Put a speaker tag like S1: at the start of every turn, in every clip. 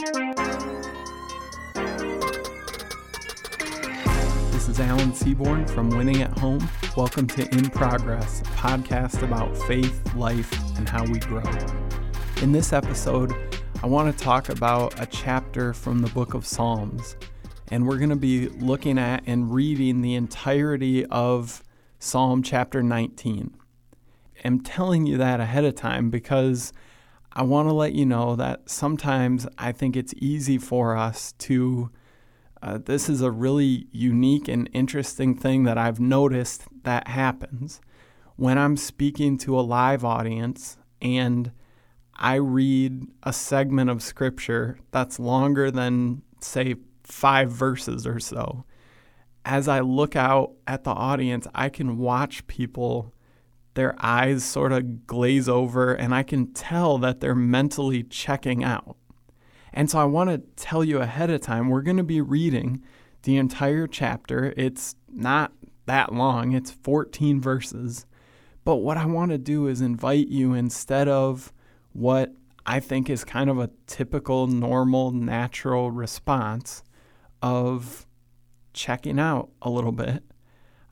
S1: This is Alan Seaborn from Winning at Home. Welcome to In Progress, a podcast about faith, life, and how we grow. In this episode, I want to talk about a chapter from the book of Psalms. And we're going to be looking at and reading the entirety of Psalm chapter 19. I'm telling you that ahead of time because I want to let you know that sometimes I think it's easy for us to. Uh, this is a really unique and interesting thing that I've noticed that happens when I'm speaking to a live audience and I read a segment of scripture that's longer than, say, five verses or so. As I look out at the audience, I can watch people their eyes sort of glaze over, and I can tell that they're mentally checking out. And so I want to tell you ahead of time, we're going to be reading the entire chapter. It's not that long, it's 14 verses. But what I want to do is invite you instead of what I think is kind of a typical, normal, natural response of checking out a little bit.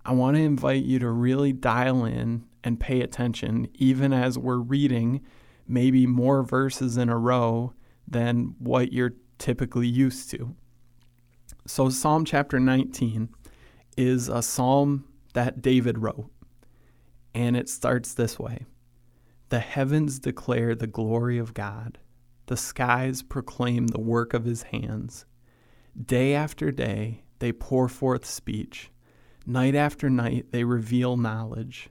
S1: I want to invite you to really dial in and pay attention, even as we're reading maybe more verses in a row than what you're typically used to. So, Psalm chapter 19 is a psalm that David wrote, and it starts this way The heavens declare the glory of God, the skies proclaim the work of his hands. Day after day, they pour forth speech. Night after night, they reveal knowledge.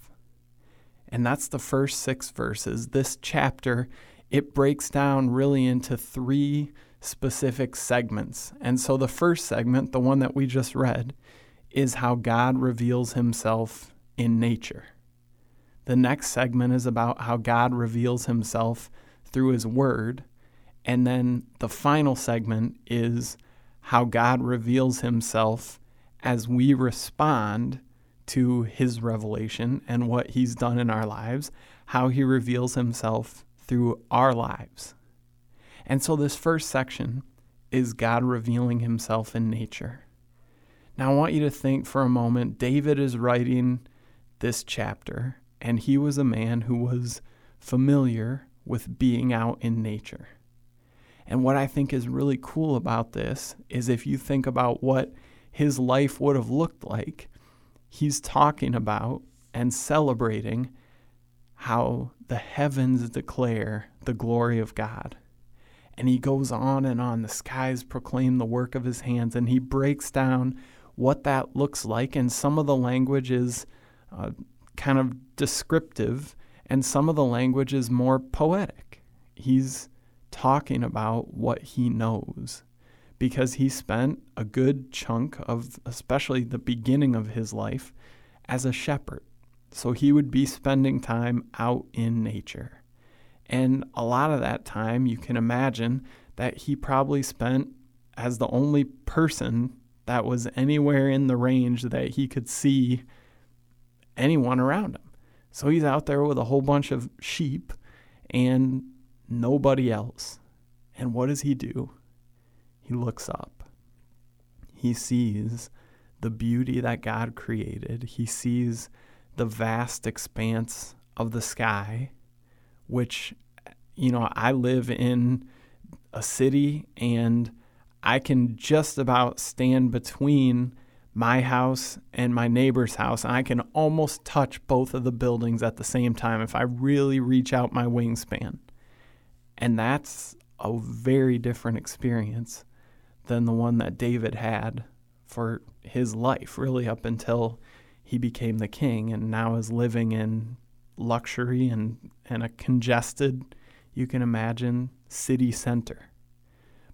S1: And that's the first six verses. This chapter, it breaks down really into three specific segments. And so the first segment, the one that we just read, is how God reveals himself in nature. The next segment is about how God reveals himself through his word. And then the final segment is how God reveals himself as we respond to his revelation and what he's done in our lives, how he reveals himself through our lives. And so, this first section is God revealing himself in nature. Now, I want you to think for a moment David is writing this chapter, and he was a man who was familiar with being out in nature. And what I think is really cool about this is if you think about what his life would have looked like he's talking about and celebrating how the heavens declare the glory of God. And he goes on and on. The skies proclaim the work of his hands, and he breaks down what that looks like. And some of the language is uh, kind of descriptive, and some of the language is more poetic. He's talking about what he knows because he spent a good chunk of, especially the beginning of his life, as a shepherd. So he would be spending time out in nature. And a lot of that time, you can imagine that he probably spent as the only person that was anywhere in the range that he could see anyone around him. So he's out there with a whole bunch of sheep and nobody else. And what does he do? He looks up. He sees the beauty that God created. He sees the vast expanse of the sky, which, you know, I live in a city and I can just about stand between my house and my neighbor's house, and I can almost touch both of the buildings at the same time if I really reach out my wingspan. And that's a very different experience than the one that David had for his life, really up until he became the king and now is living in luxury and, and a congested, you can imagine, city center.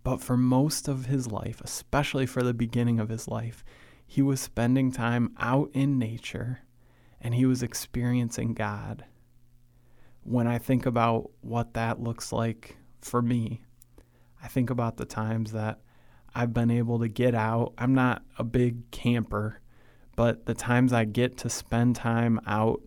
S1: But for most of his life, especially for the beginning of his life, he was spending time out in nature and he was experiencing God. When I think about what that looks like for me, I think about the times that I've been able to get out. I'm not a big camper, but the times I get to spend time out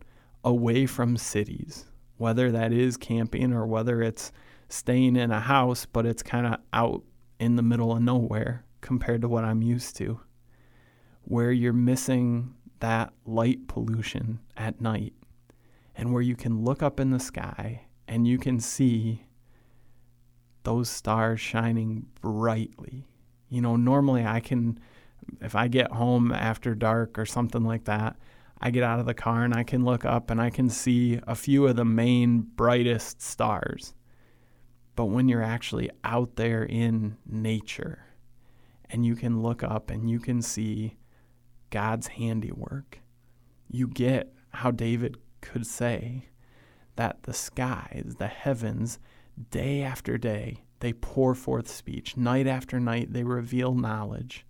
S1: away from cities, whether that is camping or whether it's staying in a house, but it's kind of out in the middle of nowhere compared to what I'm used to, where you're missing that light pollution at night and where you can look up in the sky and you can see those stars shining brightly. You know, normally I can, if I get home after dark or something like that, I get out of the car and I can look up and I can see a few of the main brightest stars. But when you're actually out there in nature and you can look up and you can see God's handiwork, you get how David could say that the skies, the heavens, day after day, they pour forth speech. Night after night, they reveal knowledge.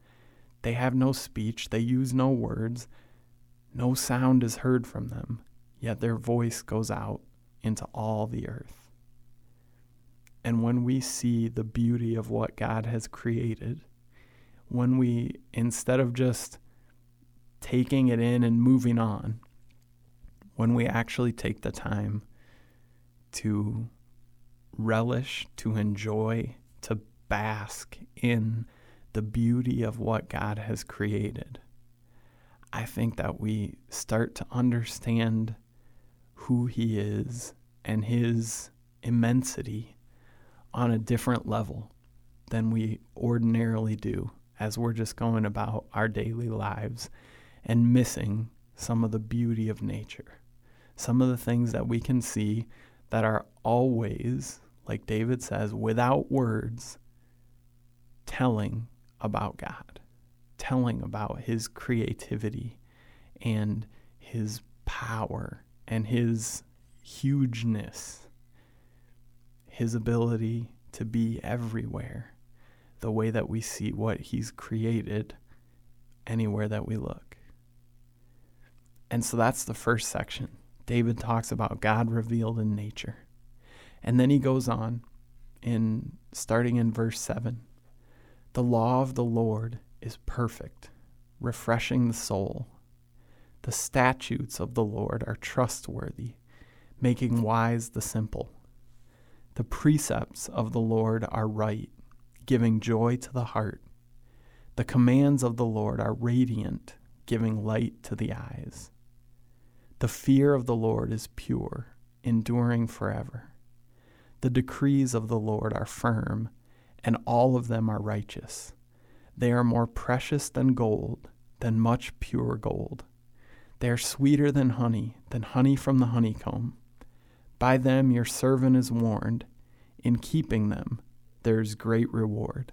S1: They have no speech, they use no words, no sound is heard from them, yet their voice goes out into all the earth. And when we see the beauty of what God has created, when we, instead of just taking it in and moving on, when we actually take the time to relish, to enjoy, to bask in the beauty of what God has created, I think that we start to understand who He is and His immensity on a different level than we ordinarily do as we're just going about our daily lives and missing some of the beauty of nature. Some of the things that we can see that are always, like David says, without words, telling about God, telling about his creativity and his power and his hugeness his ability to be everywhere, the way that we see what he's created anywhere that we look. And so that's the first section. David talks about God revealed in nature. And then he goes on in starting in verse 7. The law of the Lord is perfect, refreshing the soul. The statutes of the Lord are trustworthy, making wise the simple. The precepts of the Lord are right, giving joy to the heart. The commands of the Lord are radiant, giving light to the eyes. The fear of the Lord is pure, enduring forever. The decrees of the Lord are firm, and all of them are righteous. They are more precious than gold, than much pure gold. They are sweeter than honey, than honey from the honeycomb. By them your servant is warned. In keeping them, there's great reward.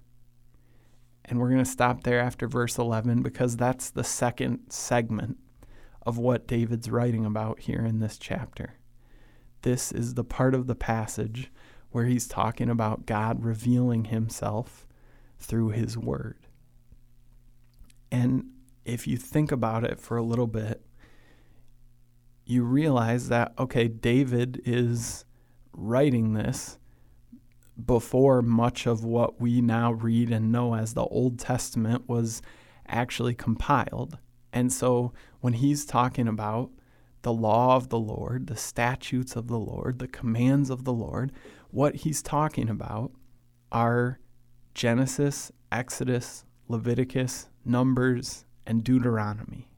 S1: And we're going to stop there after verse 11 because that's the second segment of what David's writing about here in this chapter. This is the part of the passage where he's talking about God revealing himself through his word. And if you think about it for a little bit, you realize that, okay, David is writing this before much of what we now read and know as the Old Testament was actually compiled. And so when he's talking about the law of the Lord, the statutes of the Lord, the commands of the Lord, what he's talking about are Genesis, Exodus, Leviticus, Numbers, and Deuteronomy.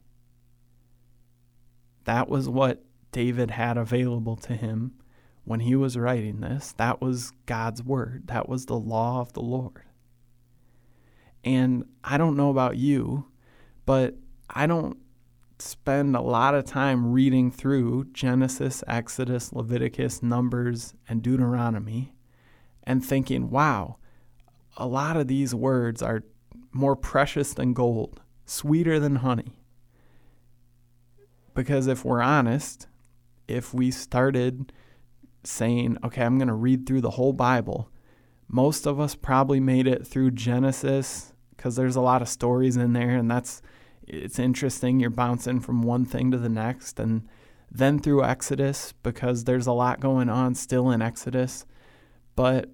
S1: That was what David had available to him when he was writing this. That was God's word, that was the law of the Lord. And I don't know about you, but I don't spend a lot of time reading through Genesis, Exodus, Leviticus, Numbers, and Deuteronomy and thinking, wow, a lot of these words are more precious than gold, sweeter than honey. Because if we're honest, if we started saying, okay, I'm going to read through the whole Bible, most of us probably made it through Genesis because there's a lot of stories in there, and that's it's interesting. You're bouncing from one thing to the next, and then through Exodus because there's a lot going on still in Exodus. But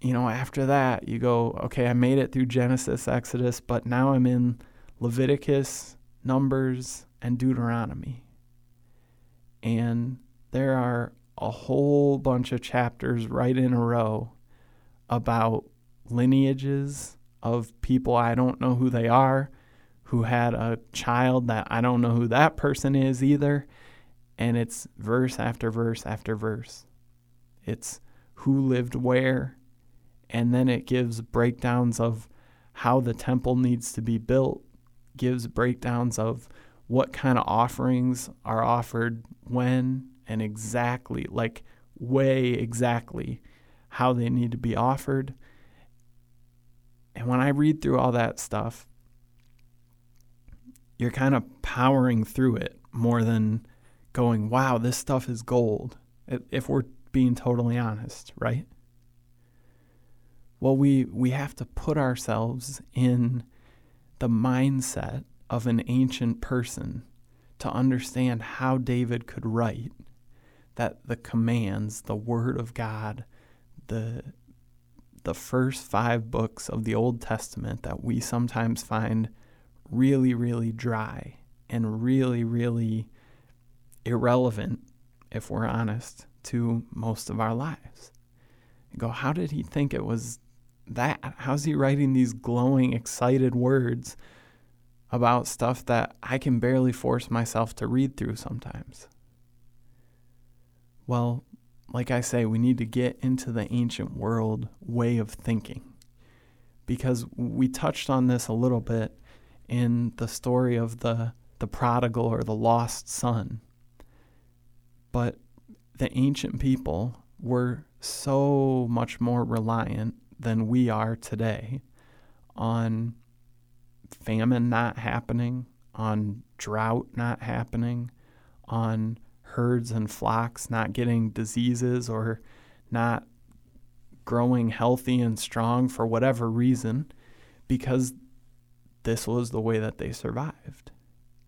S1: you know, after that, you go, okay, I made it through Genesis, Exodus, but now I'm in Leviticus, Numbers, and Deuteronomy. And there are a whole bunch of chapters right in a row about lineages of people I don't know who they are, who had a child that I don't know who that person is either. And it's verse after verse after verse. It's who lived where, and then it gives breakdowns of how the temple needs to be built, gives breakdowns of what kind of offerings are offered when and exactly, like way exactly how they need to be offered. And when I read through all that stuff, you're kind of powering through it more than going, wow, this stuff is gold. If we're being totally honest, right? Well, we, we have to put ourselves in the mindset of an ancient person to understand how David could write that the commands, the Word of God, the the first five books of the Old Testament that we sometimes find really, really dry and really, really irrelevant, if we're honest, to most of our lives. You go, how did he think it was that? How's he writing these glowing, excited words about stuff that I can barely force myself to read through sometimes? Well, like I say, we need to get into the ancient world way of thinking because we touched on this a little bit in the story of the, the prodigal or the lost son. But the ancient people were so much more reliant than we are today on famine not happening, on drought not happening, on herds and flocks not getting diseases or not growing healthy and strong for whatever reason, because this was the way that they survived.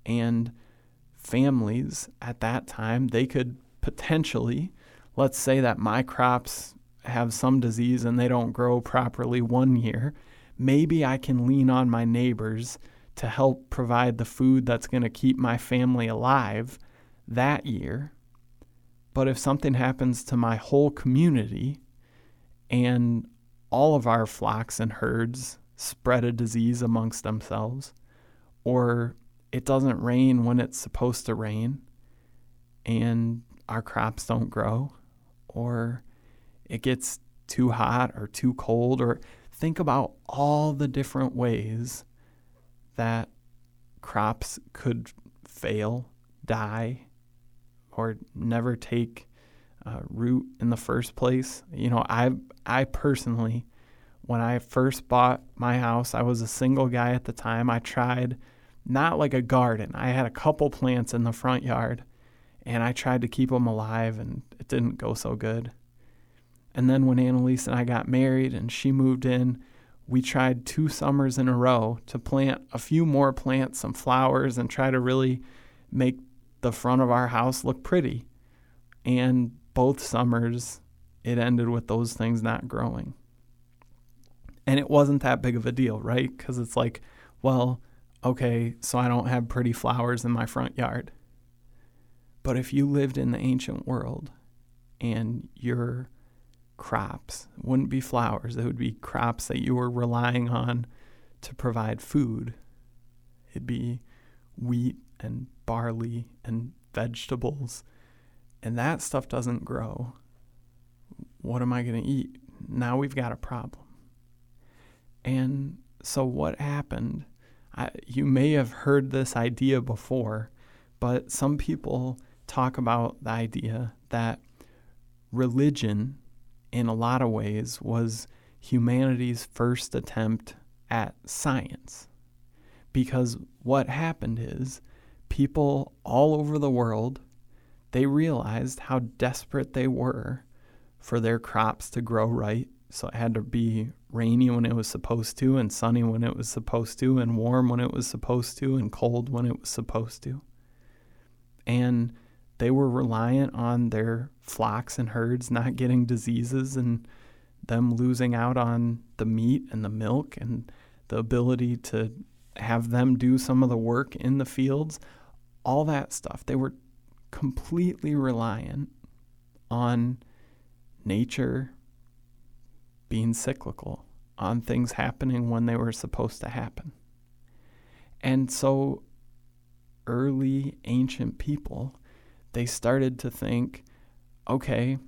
S1: And families at that time, they could potentially, let's say that my crops have some disease and they don't grow properly one year, maybe I can lean on my neighbors to help provide the food that's going to keep my family alive that year. But if something happens to my whole community and all of our flocks and herds spread a disease amongst themselves, or it doesn't rain when it's supposed to rain, and our crops don't grow, or it gets too hot or too cold, or think about all the different ways that crops could fail, die, or never take uh, root in the first place. You know, I I personally, when I first bought my house, I was a single guy at the time. I tried not like a garden. I had a couple plants in the front yard and I tried to keep them alive, and it didn't go so good. And then when Annalise and I got married and she moved in, we tried two summers in a row to plant a few more plants, some flowers, and try to really make the front of our house look pretty. And both summers, it ended with those things not growing. And it wasn't that big of a deal, right? Because it's like, well, okay, so I don't have pretty flowers in my front yard. But if you lived in the ancient world and your crops wouldn't be flowers, it would be crops that you were relying on to provide food. It'd be wheat and barley and vegetables. And that stuff doesn't grow. What am I going to eat? Now we've got a problem. And so, what happened? I, you may have heard this idea before, but some people talk about the idea that religion, in a lot of ways, was humanity's first attempt at science. Because what happened is people all over the world, they realized how desperate they were for their crops to grow right So it had to be rainy when it was supposed to, and sunny when it was supposed to, and warm when it was supposed to, and cold when it was supposed to. And they were reliant on their flocks and herds not getting diseases and them losing out on the meat and the milk and the ability to have them do some of the work in the fields, all that stuff. They were completely reliant on nature being cyclical, on things happening when they were supposed to happen. And so early ancient people, they started to think, okay,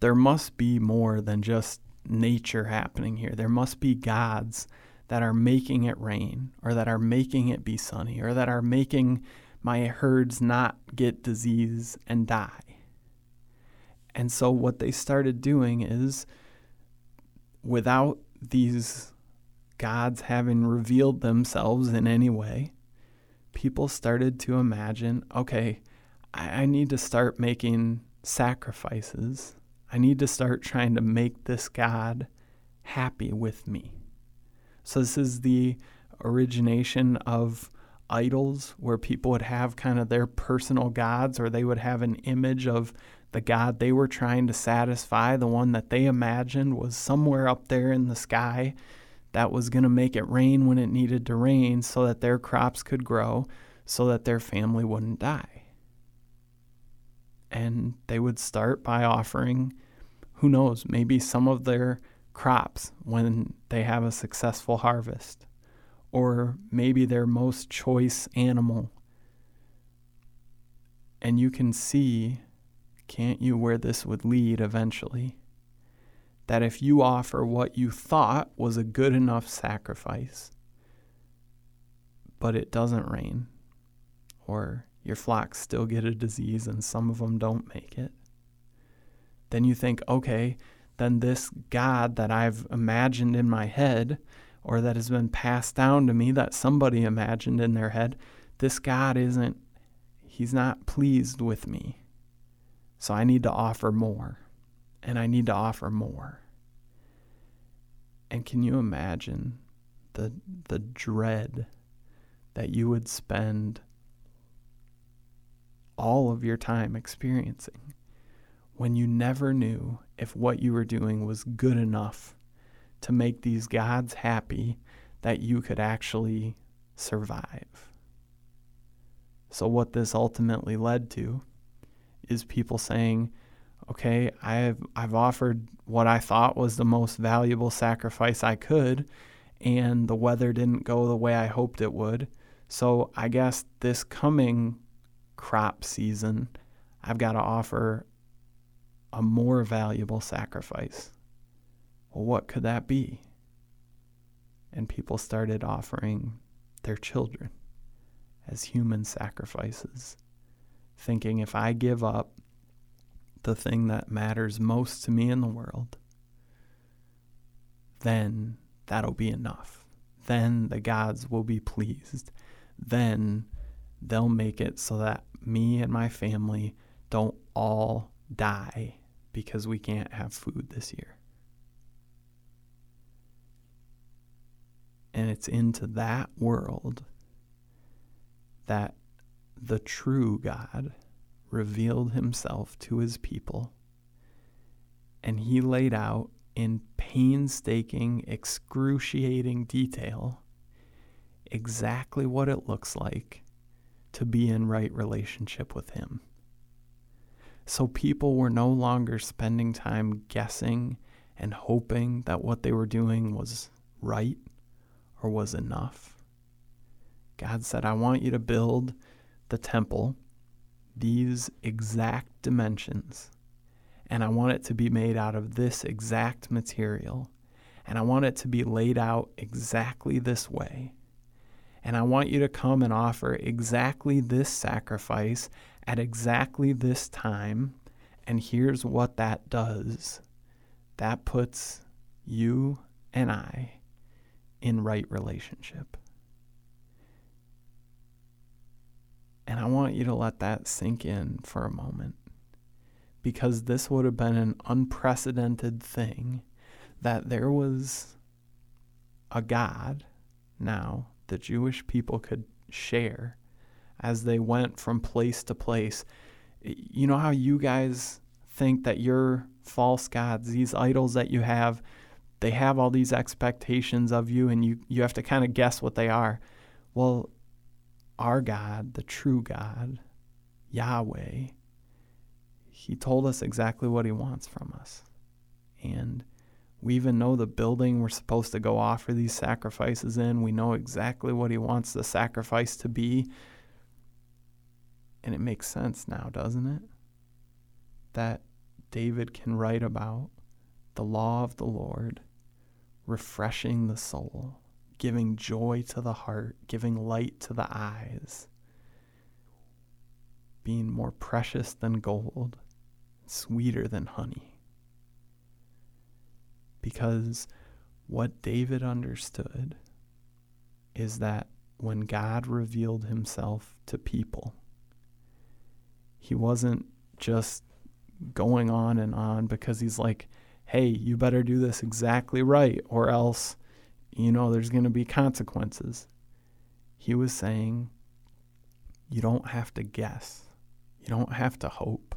S1: there must be more than just nature happening here. There must be gods that are making it rain, or that are making it be sunny, or that are making my herds not get disease and die. And so, what they started doing is, without these gods having revealed themselves in any way, people started to imagine okay, I, I need to start making sacrifices. I need to start trying to make this God happy with me. So, this is the origination of idols where people would have kind of their personal gods or they would have an image of the God they were trying to satisfy, the one that they imagined was somewhere up there in the sky that was going to make it rain when it needed to rain so that their crops could grow, so that their family wouldn't die. And they would start by offering, who knows, maybe some of their crops when they have a successful harvest, or maybe their most choice animal. And you can see, can't you, where this would lead eventually? That if you offer what you thought was a good enough sacrifice, but it doesn't rain, or your flocks still get a disease and some of them don't make it, then you think, okay, then this God that I've imagined in my head or that has been passed down to me that somebody imagined in their head, this God isn't, he's not pleased with me. So I need to offer more. And I need to offer more. And can you imagine the, the dread that you would spend all of your time experiencing when you never knew if what you were doing was good enough to make these gods happy that you could actually survive. So, what this ultimately led to is people saying, okay, I've, I've offered what I thought was the most valuable sacrifice I could, and the weather didn't go the way I hoped it would. So, I guess this coming crop season, I've got to offer a more valuable sacrifice. Well, what could that be? And people started offering their children as human sacrifices, thinking if I give up the thing that matters most to me in the world, then that'll be enough. Then the gods will be pleased. Then they'll make it so that me and my family don't all die because we can't have food this year. And it's into that world that the true God revealed himself to his people. And he laid out in painstaking, excruciating detail exactly what it looks like to be in right relationship with him. So people were no longer spending time guessing and hoping that what they were doing was right or was enough. God said, I want you to build the temple, these exact dimensions, and I want it to be made out of this exact material, and I want it to be laid out exactly this way. And I want you to come and offer exactly this sacrifice at exactly this time. And here's what that does that puts you and I in right relationship. And I want you to let that sink in for a moment. because this would have been an unprecedented thing that there was a God now the Jewish people could share as they went from place to place. You know how you guys think that your false gods, these idols that you have, they have all these expectations of you and you, you have to kind of guess what they are. Well, our God, the true God, Yahweh, He told us exactly what He wants from us. And we even know the building we're supposed to go offer these sacrifices in. We know exactly what He wants the sacrifice to be. And it makes sense now, doesn't it? That David can write about the law of the Lord, refreshing the soul, giving joy to the heart, giving light to the eyes, being more precious than gold, sweeter than honey. Because what David understood is that when God revealed himself to people, he wasn't just going on and on because he's like, hey, you better do this exactly right, or else, you know, there's going to be consequences. He was saying, you don't have to guess, you don't have to hope,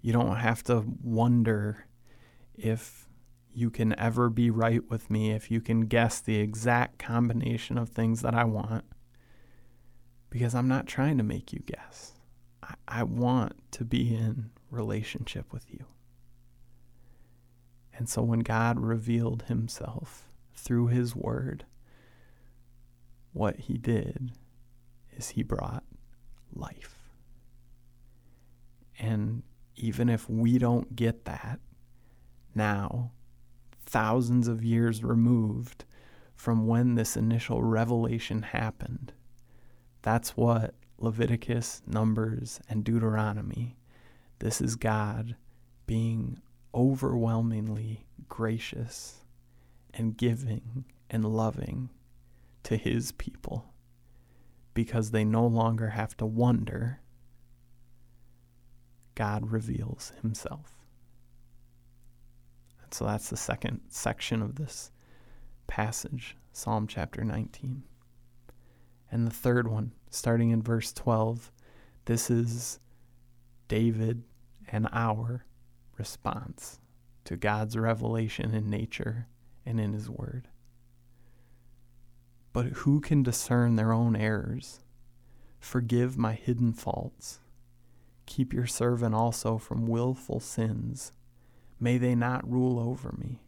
S1: you don't have to wonder if you can ever be right with me, if you can guess the exact combination of things that I want, because I'm not trying to make you guess. I, I want to be in relationship with you. And so when God revealed himself through his word, what he did is he brought life. And even if we don't get that now, thousands of years removed from when this initial revelation happened, that's what Leviticus, Numbers, and Deuteronomy this is God being overwhelmingly gracious and giving and loving to his people because they no longer have to wonder. God reveals himself. And so that's the second section of this passage, Psalm chapter 19. And the third one, starting in verse 12, this is David and our response to God's revelation in nature and in His Word. But who can discern their own errors? Forgive my hidden faults. Keep your servant also from wilful sins. May they not rule over me.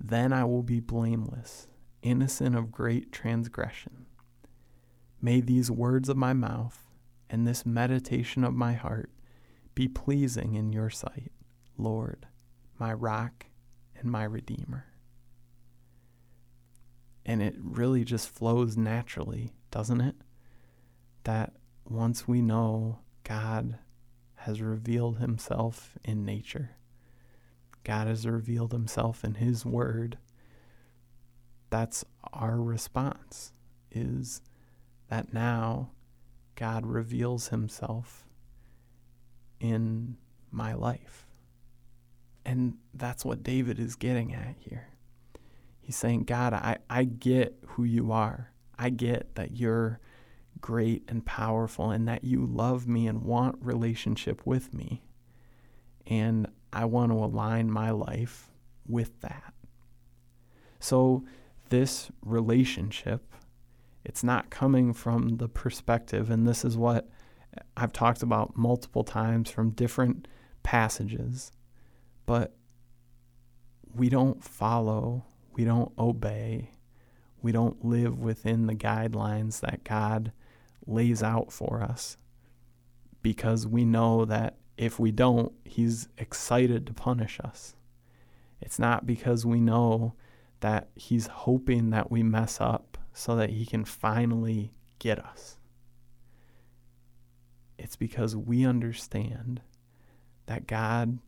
S1: Then I will be blameless, innocent of great transgression. May these words of my mouth and this meditation of my heart be pleasing in your sight, Lord, my rock and my redeemer. And it really just flows naturally, doesn't it? That once we know God has revealed himself in nature, God has revealed himself in his word, that's our response is that now God reveals himself in my life. And that's what David is getting at here. He's saying, God, I, I get who you are. I get that you're great and powerful and that you love me and want relationship with me. And I want to align my life with that. So, this relationship, it's not coming from the perspective, and this is what I've talked about multiple times from different passages, but we don't follow, we don't obey, we don't live within the guidelines that God lays out for us because we know that if we don't, He's excited to punish us. It's not because we know that He's hoping that we mess up so that He can finally get us. It's because we understand that God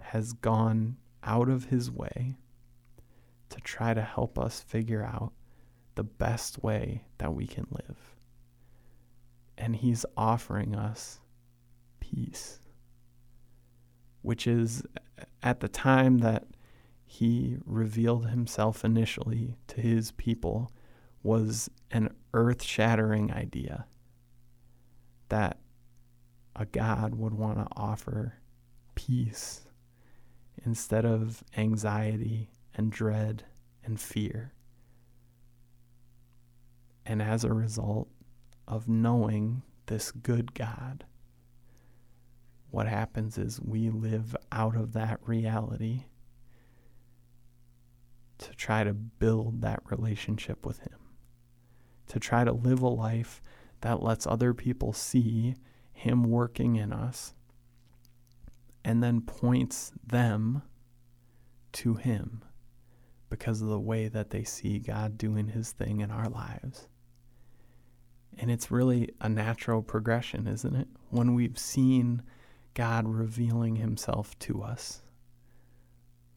S1: has gone out of his way to try to help us figure out the best way that we can live. And he's offering us peace. which is at the time that he revealed himself initially to his people, was an earth shattering idea that a God would want to offer peace instead of anxiety and dread and fear. And as a result of knowing this good God, what happens is we live out of that reality to try to build that relationship with Him, to try to live a life that lets other people see Him working in us and then points them to Him because of the way that they see God doing His thing in our lives. And it's really a natural progression, isn't it? When we've seen God revealing Himself to us,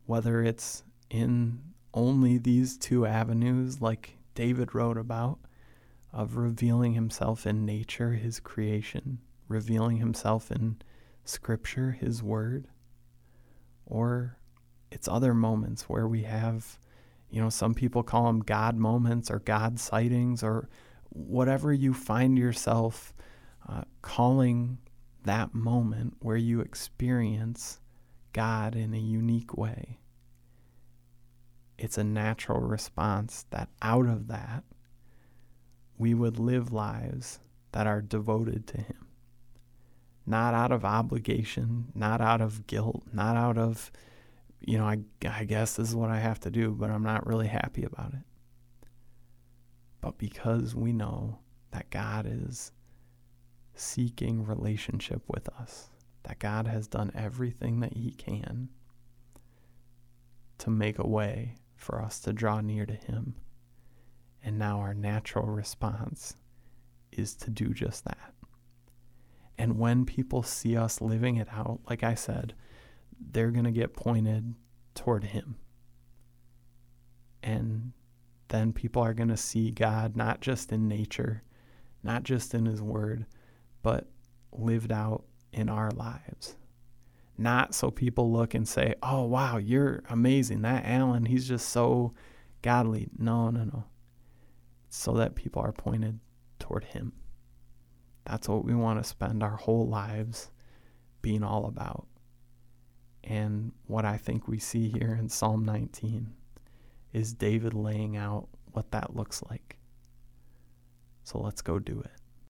S1: whether it's in only these two avenues, like David wrote about, of revealing Himself in nature, His creation, revealing Himself in Scripture, His Word, or it's other moments where we have, you know, some people call them God moments or God sightings or whatever you find yourself uh, calling that moment where you experience God in a unique way. It's a natural response that out of that, we would live lives that are devoted to Him. Not out of obligation, not out of guilt, not out of, you know, I, I guess this is what I have to do, but I'm not really happy about it but because we know that God is seeking relationship with us, that God has done everything that He can to make a way for us to draw near to Him. And now our natural response is to do just that. And when people see us living it out, like I said, they're going to get pointed toward Him. And then people are going to see God not just in nature, not just in His Word, but lived out in our lives. Not so people look and say, oh, wow, you're amazing. That Alan, he's just so godly. No, no, no. so that people are pointed toward Him. That's what we want to spend our whole lives being all about. And what I think we see here in Psalm 19 is David laying out what that looks like. So let's go do it.